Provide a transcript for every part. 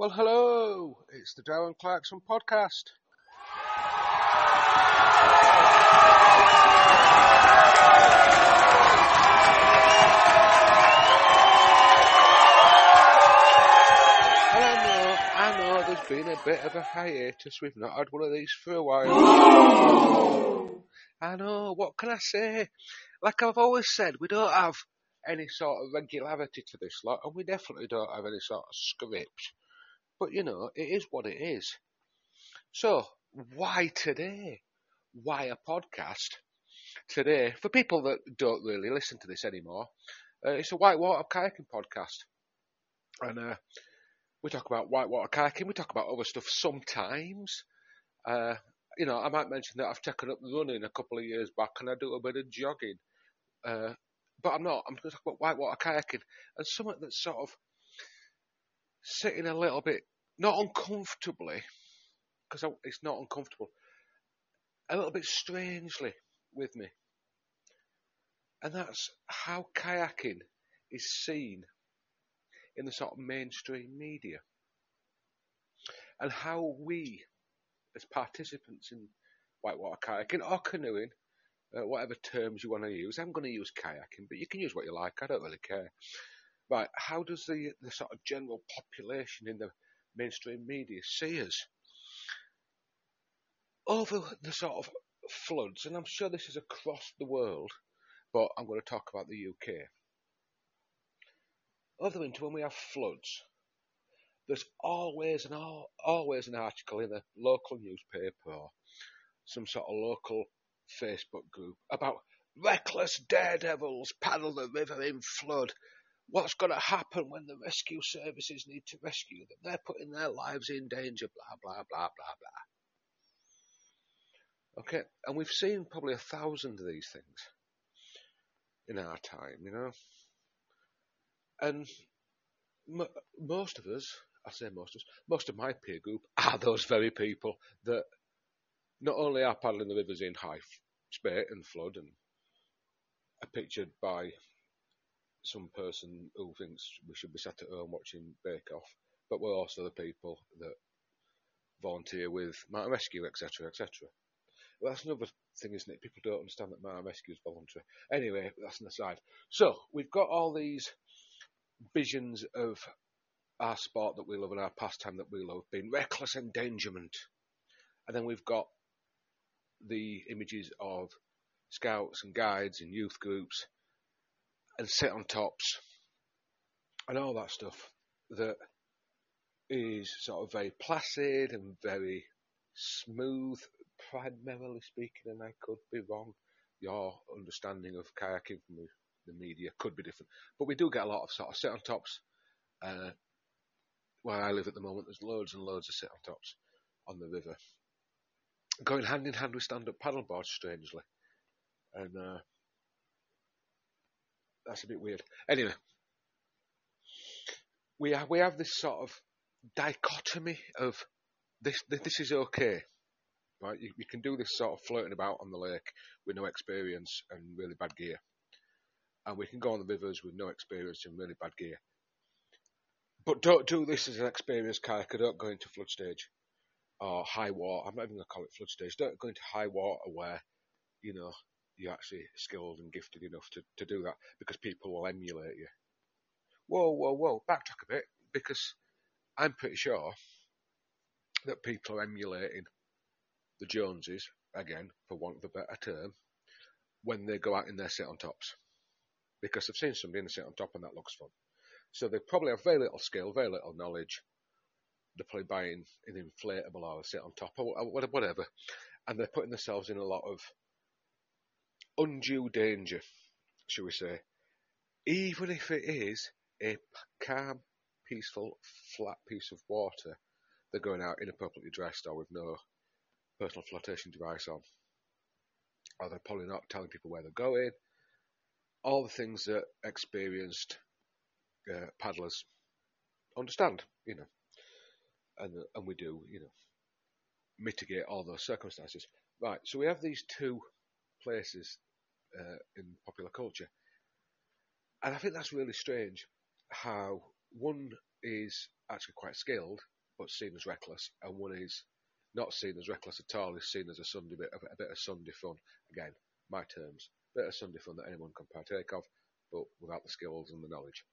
Well, hello. It's the Darren Clarkson podcast. I know, I know there's been a bit of a hiatus. We've not had one of these for a while. I know, what can I say? Like I've always said, we don't have any sort of regularity to this lot, and we definitely don't have any sort of script. But you know, it is what it is. So, why today? Why a podcast? Today, for people that don't really listen to this anymore, uh, it's a whitewater kayaking podcast. And uh, we talk about whitewater kayaking, we talk about other stuff sometimes. Uh, you know, I might mention that I've taken up running a couple of years back and I do a bit of jogging. Uh, but I'm not. I'm going to talk about whitewater kayaking and something that's sort of sitting a little bit, not uncomfortably, because it's not uncomfortable, a little bit strangely with me. And that's how kayaking is seen in the sort of mainstream media. And how we, as participants in whitewater kayaking or canoeing, uh, whatever terms you want to use. I'm going to use kayaking, but you can use what you like. I don't really care. Right, how does the, the sort of general population in the mainstream media see us? Over the sort of floods, and I'm sure this is across the world, but I'm going to talk about the UK. Over the winter, when we have floods, there's always an always an article in a local newspaper or some sort of local Facebook group about reckless daredevils paddle the river in flood. What's going to happen when the rescue services need to rescue them? They're putting their lives in danger, blah, blah, blah, blah, blah. Okay, and we've seen probably a thousand of these things in our time, you know. And m- most of us, I say most of us, most of my peer group are those very people that not only are paddling the rivers in high spate and flood and are pictured by some person who thinks we should be sat at home watching Bake Off, but we're also the people that volunteer with Mountain Rescue, etc., etc. Well, that's another thing, isn't it? People don't understand that Mountain Rescue is voluntary. Anyway, that's an aside. So, we've got all these visions of our sport that we love and our pastime that we love being reckless endangerment. And then we've got the images of scouts and guides and youth groups and sit on tops and all that stuff that is sort of very placid and very smooth, primarily speaking, and I could be wrong. Your understanding of kayaking from the, media could be different, but we do get a lot of sort of sit on tops. Uh, where I live at the moment, there's loads and loads of sit on tops on the river, going hand in hand with stand-up paddleboards, strangely, and uh, that's a bit weird. Anyway, we have we have this sort of dichotomy of this this is okay, right? You, you can do this sort of floating about on the lake with no experience and really bad gear, and we can go on the rivers with no experience and really bad gear. But don't do this as an experienced kayaker. Don't go into flood stage or high water. I'm not even going to call it flood stage. Don't go into high water where, you know, you're actually skilled and gifted enough to, to do that because people will emulate you. Whoa, whoa, whoa, backtrack a bit because I'm pretty sure that people are emulating the Joneses, again, for want of a better term, when they go out in their sit on tops. Because I've seen somebody in a sit on top and that looks fun. So they probably have very little skill, very little knowledge, they're probably buying an inflatable or a sit on top or whatever, and they're putting themselves in a lot of undue danger, shall we say, even if it is a calm, peaceful, flat piece of water. They're going out inappropriately dressed or with no personal flotation device on. Or they're probably not telling people where they're going. All the things that experienced uh, paddlers understand, you know and and we do, you know, mitigate all those circumstances. Right. So we have these two places uh, in popular culture, and I think that's really strange how one is actually quite skilled, but seen as reckless, and one is not seen as reckless at all. Is seen as a Sunday bit, a bit of Sunday fun. Again, my terms, bit of Sunday fun that anyone can partake of, but without the skills and the knowledge.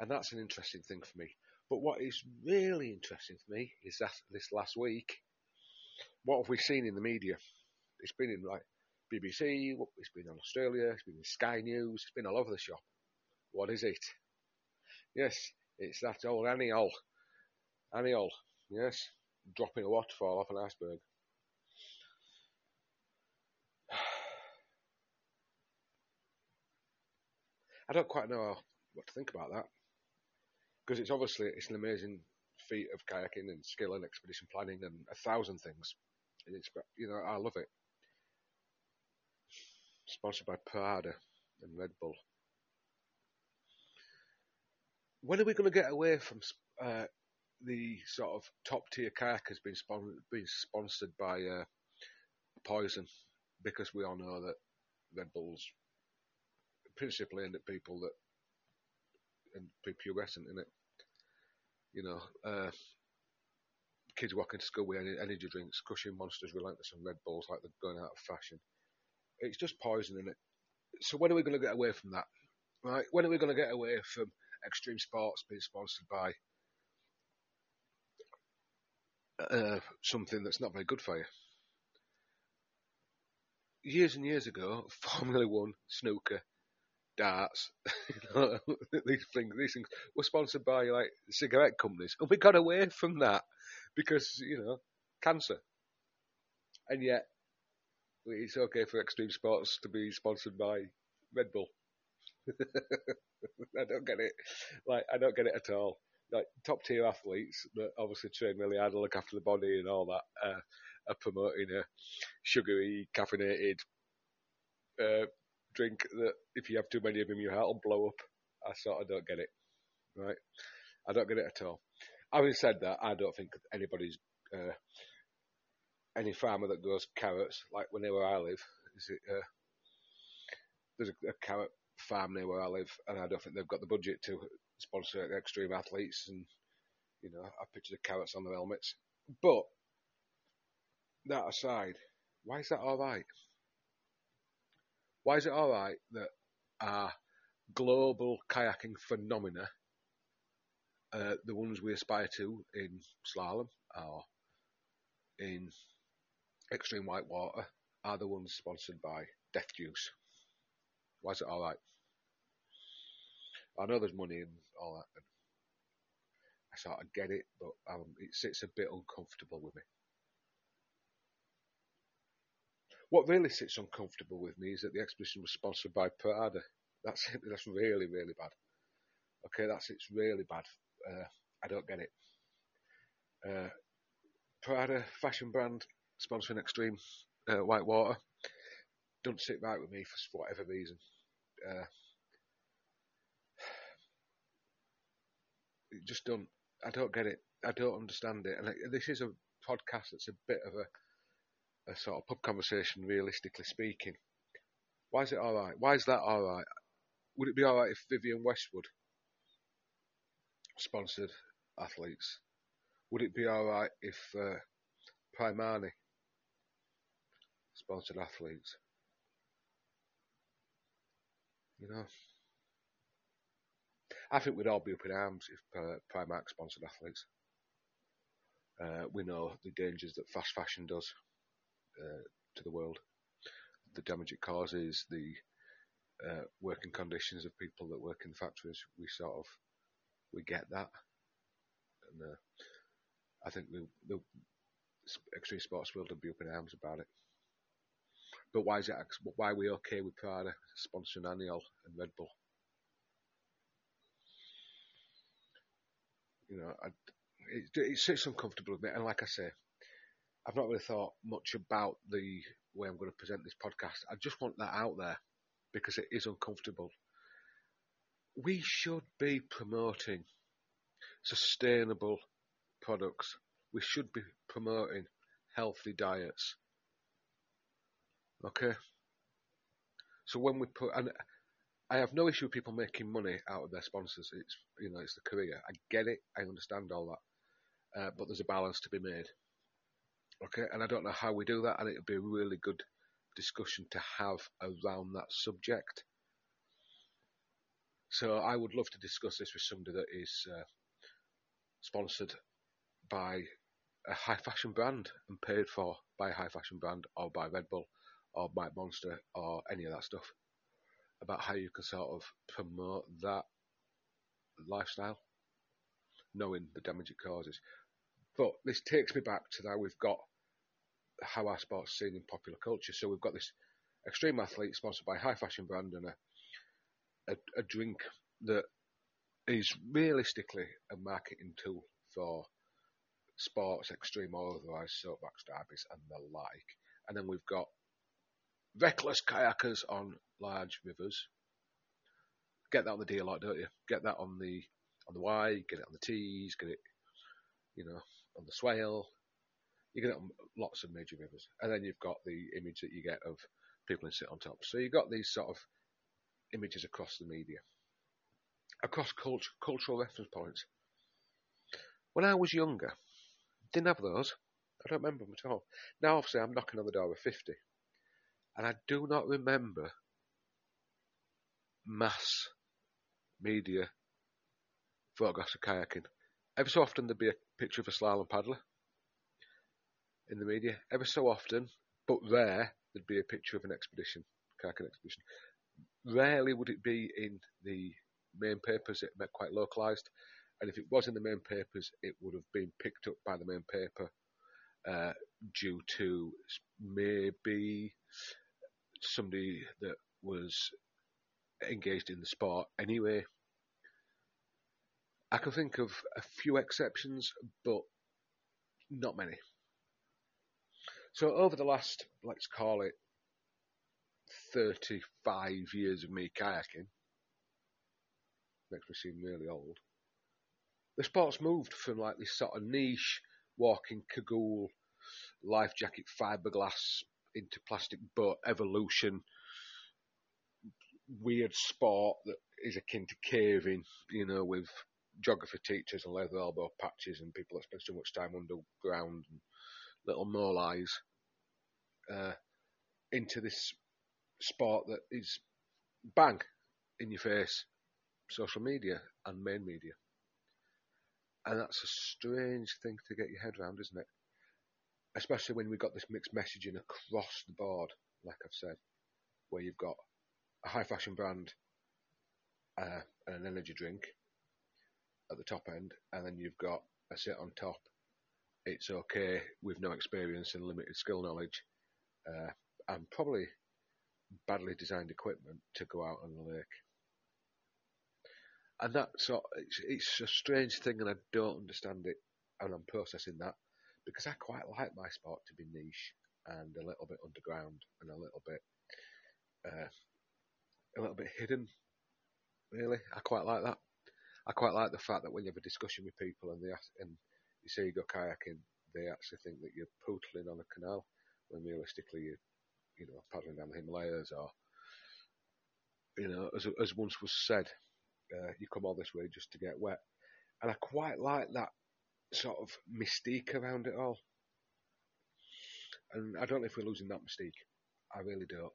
And that's an interesting thing for me. But what is really interesting for me is that this last week, what have we seen in the media? It's been in like BBC, it's been in Australia, it's been in Sky News, it's been all over the shop. What is it? Yes, it's that old. Aniol, yes, dropping a waterfall off an iceberg. I don't quite know what to think about that because it's obviously it's an amazing feat of kayaking and skill and expedition planning and a thousand things. And it's you know I love it. Sponsored by Prada and Red Bull. When are we going to get away from uh, the sort of top tier kayakers being, spon- being sponsored by uh, Poison? Because we all know that Red Bull's principally aimed at people that and prepubescent in it. You know, uh, kids walking to school with energy drinks, crushing monsters, relentless, and Red Bulls like they're going out of fashion. It's just poisoning it. So when are we going to get away from that? Right? When are we going to get away from extreme sports being sponsored by uh, something that's not very good for you? Years and years ago, Formula One, snooker, darts, these things, these things were sponsored by like cigarette companies, and we got away from that because you know cancer, and yet it's okay for extreme sports to be sponsored by Red Bull. I don't get it. Like I don't get it at all. Like top tier athletes that obviously train really hard to look after the body and all that uh, are promoting a sugary, caffeinated uh, drink that if you have too many of them, your heart will blow up. I sort of don't get it. Right? I don't get it at all. Having said that, I don't think anybody's uh, any farmer that grows carrots, like near where I live, is it? Uh, there's a, a, carrot farm near where I live, and I don't think they've got the budget to sponsor extreme athletes. And you know, I picture the carrots on their helmets. But that aside, why is that all right? Why is it all right that our global kayaking phenomena, uh, the ones we aspire to in slalom or in extreme white water, are the ones sponsored by Death Juice? Why is it all right? I know there's money and all that. And I sort of get it, but um, it sits a bit uncomfortable with me. What really sits uncomfortable with me is that the exhibition was sponsored by Prada. That's that's really really bad. Okay, that's it's really bad. Uh, I don't get it. Uh, Prada fashion brand sponsoring extreme uh, whitewater doesn't sit right with me for whatever reason. Uh, it just don't. I don't get it. I don't understand it. And this is a podcast that's a bit of a a sort of pub conversation, realistically speaking. Why is it all right? Why is that all right? Would it be all right if Vivienne Westwood sponsored athletes? Would it be all right if uh, Primani sponsored athletes? You know, I think we'd all be up in arms if Primark sponsored athletes. Uh, we know the dangers that fast fashion does uh, to the world, the damage it causes, the uh, working conditions of people that work in factories. We sort of we get that, and uh, I think the, the extreme sports world would be up in arms about it. But why is it? Why are we okay with Prada sponsoring Aniol and Red Bull? You know, I, it, it sits uncomfortable with me, and like I say, I've not really thought much about the way I'm going to present this podcast. I just want that out there because it is uncomfortable. We should be promoting sustainable products. We should be promoting healthy diets. Okay? So when we put, and I have no issue with people making money out of their sponsors. It's you know it's the career. I get it. I understand all that, uh, but there's a balance to be made. Okay, and I don't know how we do that, and it'd be a really good discussion to have around that subject. So I would love to discuss this with somebody that is uh, sponsored by a high fashion brand and paid for by a high fashion brand or by Red Bull or by Monster or any of that stuff about how you can sort of promote that lifestyle, knowing the damage it causes. But this takes me back to how we've got how our sports seen in popular culture. So we've got this extreme athlete sponsored by a high fashion brand and a, a, a drink that is realistically a marketing tool for sports, extreme or otherwise, soapbox derbies and the like. And then we've got reckless kayakers on large rivers. Get that on the Dee, like, don't you? Get that on the on the Wye, get it on the Tees, get it, you know, on the swale. You get it on lots of major rivers, and then you've got the image that you get of people in sit on top. So you've got these sort of images across the media, across cult- cultural reference points. When I was younger, didn't have those. I don't remember them at all. Now, obviously, I'm knocking on the door of 50, and I do not remember mass media photographs of kayaking. Every so often there'd be a picture of a slalom paddler in the media. Every so often, but rare, there'd be a picture of an expedition, kayaking expedition. Rarely would it be in the main papers. It meant quite localised, and if it was in the main papers, it would have been picked up by the main paper uh, due to maybe somebody that was engaged in the sport anyway. I can think of a few exceptions, but not many. So over the last, let's call it 35 years of me kayaking, makes me seem really old, the sport's moved from like this sort of niche walking cagoule, life jacket fiberglass into plastic boat evolution weird sport that is akin to caving, you know, with geography teachers and leather elbow patches and people that spend so much time underground and little moleys, uh, into this sport that is bang in your face, social media and main media. And that's a strange thing to get your head around, isn't it? Especially when we've got this mixed messaging across the board, like I've said, where you've got a high fashion brand uh, and an energy drink at the top end, and then you've got a sit on top. It's okay with no experience and limited skill knowledge, uh, and probably badly designed equipment to go out on the lake. And that it's, it's a strange thing, and I don't understand it, and I'm processing that because I quite like my sport to be niche and a little bit underground and a little bit uh, a little bit hidden. Really, I quite like that. I quite like the fact that when you have a discussion with people and they ask, and you say you go kayaking, they actually think that you're pootling on a canal when realistically you you know paddling down the Himalayas or you know as as once was said, uh, you come all this way just to get wet, and I quite like that sort of mystique around it all. And I don't know if we're losing that mystique. I really don't.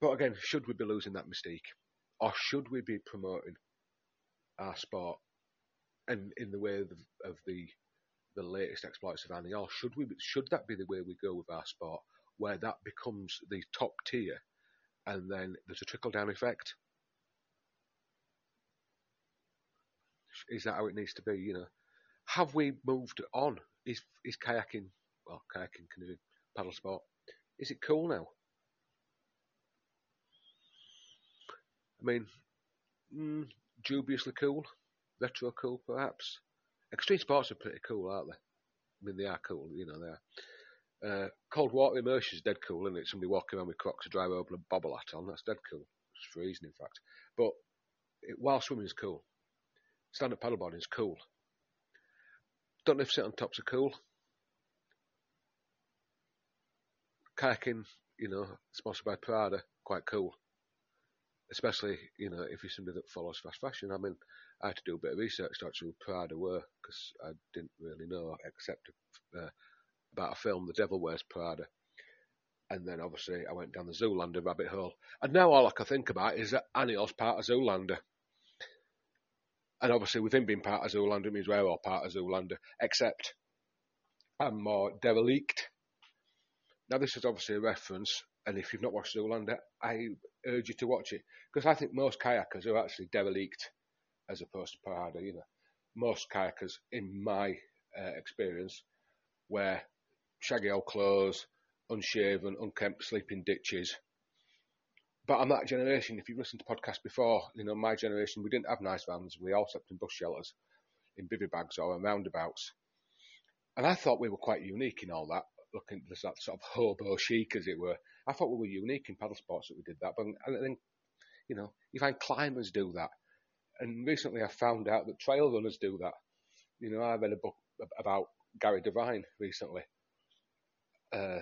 But again, should we be losing that mystique? Or should we be promoting our sport and in the way of, of the the latest exploits of Annie? Or should we should that be the way we go with our sport, where that becomes the top tier, and then there's a trickle down effect? Is that how it needs to be? You know, have we moved on? Is is kayaking, well, kayaking, canoeing, paddle sport, is it cool now? I mean, mm, dubiously cool, retro cool perhaps. Extreme sports are pretty cool, aren't they? I mean, they are cool, you know, they are. Uh, cold water immersion is dead cool, isn't it? Somebody walking around with Crocs, a dry robe, and bobble hat on, that's dead cool. It's freezing, in fact. But it, while swimming is cool, stand-up paddleboarding is cool. Don't know if sit on tops are cool. Kayaking, you know, sponsored by Prada, quite cool especially you know if you're somebody that follows fast fashion. I mean, I had to do a bit of research to actually who Prada were because I didn't really know except uh, about a film, The Devil Wears Prada. And then obviously I went down the Zoolander rabbit hole. And now all I can think about is that Aniol's part of Zoolander. And obviously with him being part of Zoolander means we're all part of Zoolander, except I'm more derelict. Now this is obviously a reference, and if you've not watched Zoolander, I urge you to watch it because I think most kayakers are actually derelict as opposed to Prada. You know, most kayakers, in my uh, experience, wear shaggy old clothes, unshaven, unkempt, sleeping ditches. But I'm that generation. If you've listened to podcasts before, you know my generation. We didn't have nice vans. We all slept in bus shelters, in bivy bags or in roundabouts. And I thought we were quite unique in all that. Looking at that sort of hobo chic, as it were. I thought we were unique in paddle sports that we did that. But I think, you know, you find climbers do that. And recently I found out that trail runners do that. You know, I read a book about Gary Devine recently, a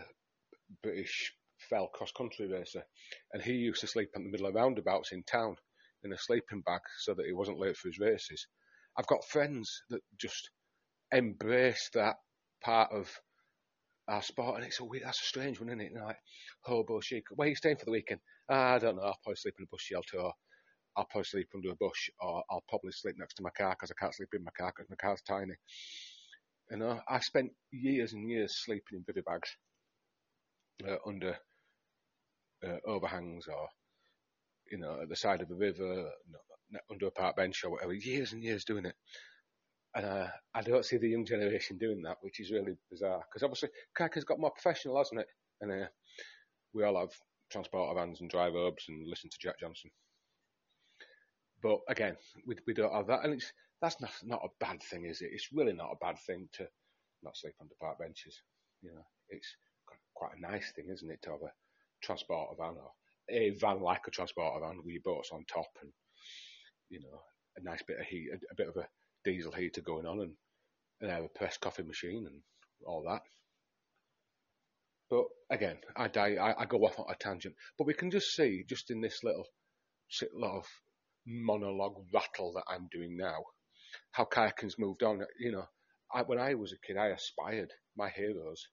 British fell cross country racer, and he used to sleep in the middle of roundabouts in town in a sleeping bag so that he wasn't late for his races. I've got friends that just embrace that part of our sport, and it's a weird, that's a strange one, isn't it? Like hobo chic. Where are you staying for the weekend? Ah, I don't know. I'll probably sleep in a bush shelter, or I'll probably sleep under a bush, or I'll probably sleep next to my car because I can't sleep in my car because my car's tiny. You know, I spent years and years sleeping in bivy bags uh, under uh, overhangs or you know at the side of a river, under a park bench or whatever. Years and years doing it, and uh, I don't see the young generation doing that, which is really bizarre. Because obviously, kayaking got more professional, hasn't it? And uh, we all have transporter vans and dry robes and listen to Jack Johnson. But again, we we don't have that, and it's that's not not a bad thing, is it? It's really not a bad thing to not sleep the park benches. You know, it's quite a nice thing, isn't it, to have a transporter van or a van like a transporter van with your boats on top and you know a nice bit of heat, a, a bit of a diesel heater going on, and and have a press coffee machine and all that. But again, I, I, I go off on a tangent. But we can just see, just in this little, little monologue rattle that I'm doing now, how kayaking's moved on. You know, I, when I was a kid, I aspired. My heroes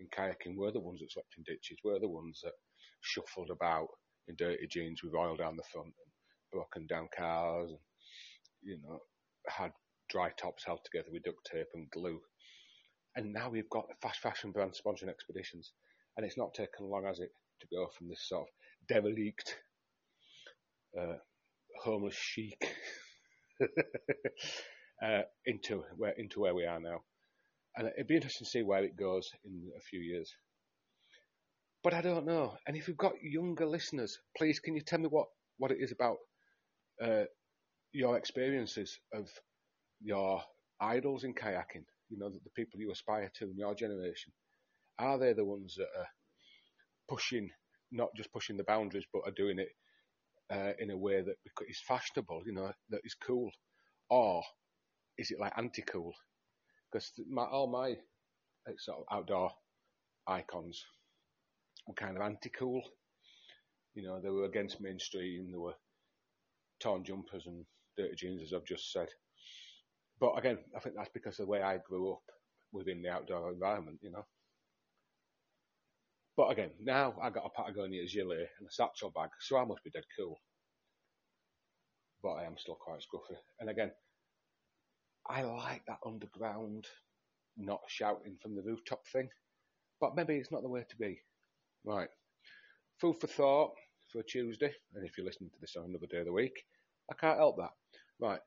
in kayaking were the ones that slept in ditches, were the ones that shuffled about in dirty jeans with oil down the front and broken down cars, and you know, had dry tops held together with duct tape and glue. And now we've got a fast fashion brand sponsoring expeditions, and it's not taken long, has it, to go from this sort of derelict, uh, homeless chic uh, into where into where we are now. And it'd be interesting to see where it goes in a few years. But I don't know. And if you've got younger listeners, please can you tell me what, what it is about uh, your experiences of your idols in kayaking? You know, the, the people you aspire to in your generation. Are they the ones that are pushing, not just pushing the boundaries, but are doing it uh, in a way that is fashionable, you know, that is cool? Or is it like anti-cool? Because my, all my sort of outdoor icons were kind of anti-cool. You know, they were against mainstream. They were torn jumpers and dirty jeans, as I've just said. But again, I think that's because of the way I grew up within the outdoor environment. You know. But again, now I got a Patagonia gilet and a satchel bag, so I must be dead cool. But I am still quite scruffy. And again, I like that underground, not shouting from the rooftop thing. But maybe it's not the way to be. Right. Food for thought for Tuesday. And if you're listening to this on another day of the week, I can't help that. Right.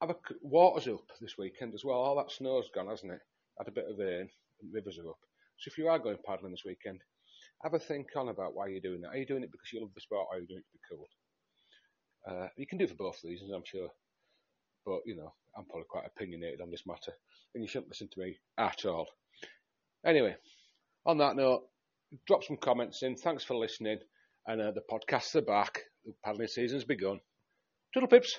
Have a, water's up this weekend as well. All that snow's gone, hasn't it? Had a bit of rain, rivers are up. So if you are going paddling this weekend, have a think on about why you're doing that. Are you doing it because you love the sport, or are you doing it to be cool? Uh, you can do it for both reasons, I'm sure. But you know, I'm probably quite opinionated on this matter, and you shouldn't listen to me at all. Anyway, on that note, drop some comments in. Thanks for listening, and uh, the podcasts are back. The paddling season's begun. Toodle pips.